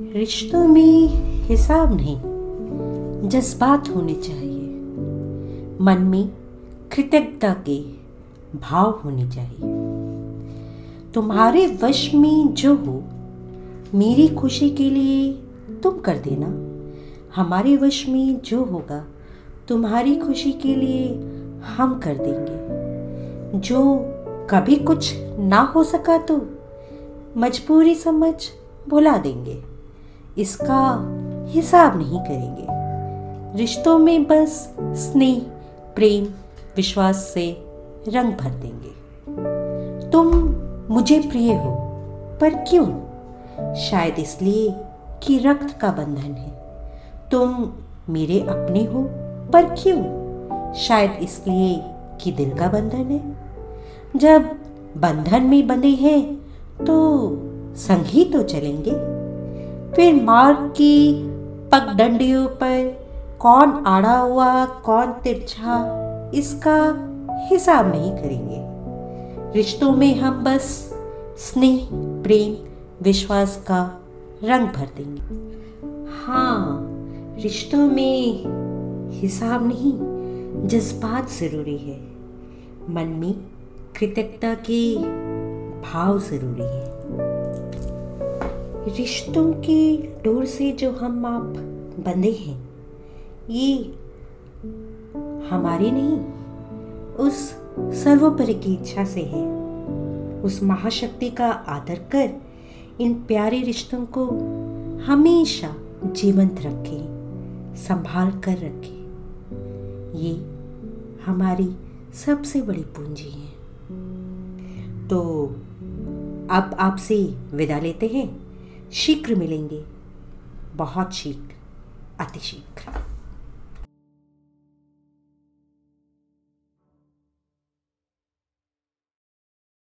रिश्तों में हिसाब नहीं, जज्बात होने चाहिए। मन में कृतज्ञता के भाव होने चाहिए। तुम्हारे वश में जो हो, मेरी खुशी के लिए तुम कर देना। हमारे वश में जो होगा, तुम्हारी खुशी के लिए हम कर देंगे। जो कभी कुछ ना हो सका तो मजबूरी समझ भुला देंगे। इसका हिसाब नहीं करेंगे। रिश्तों में बस स्नेह, प्रेम, विश्वास से रंग भर देंगे। तुम मुझे प्रिय हो, पर क्यों? शायद इसलिए कि रक्त का बंधन है। तुम मेरे अपने हो, पर क्यों? शायद इसलिए कि दिल का बंधन है। जब बंधन में बंधे हैं तो संग ही तो चलेंगे। फिर मार्ग की पगडंडियों पर कौन आड़ा हुआ, कौन तिरछा, इसका हिसाब नहीं करेंगे। रिश्तों में हम बस स्नेह, प्रेम, विश्वास का रंग भर देंगे। हाँ रिश्तों में हिसाब नहीं, जज्बात ज़रूरी है। मन में कृतज्ञता के भाव ज़रूरी है। रिश्तों की डोर से जो हम आप बंधे हैं, ये हमारी नहीं, उस सर्वोपरि की इच्छा से है। उस महाशक्ति का आदर कर इन प्यारे रिश्तों को हमेशा जीवंत रखें, संभाल कर रखें। ये हमारी सबसे बड़ी पूंजी है। तो अब आपसे विदा लेते हैं। शीघ्र मिलेंगे। बहुत शीघ्र अति शीघ्र।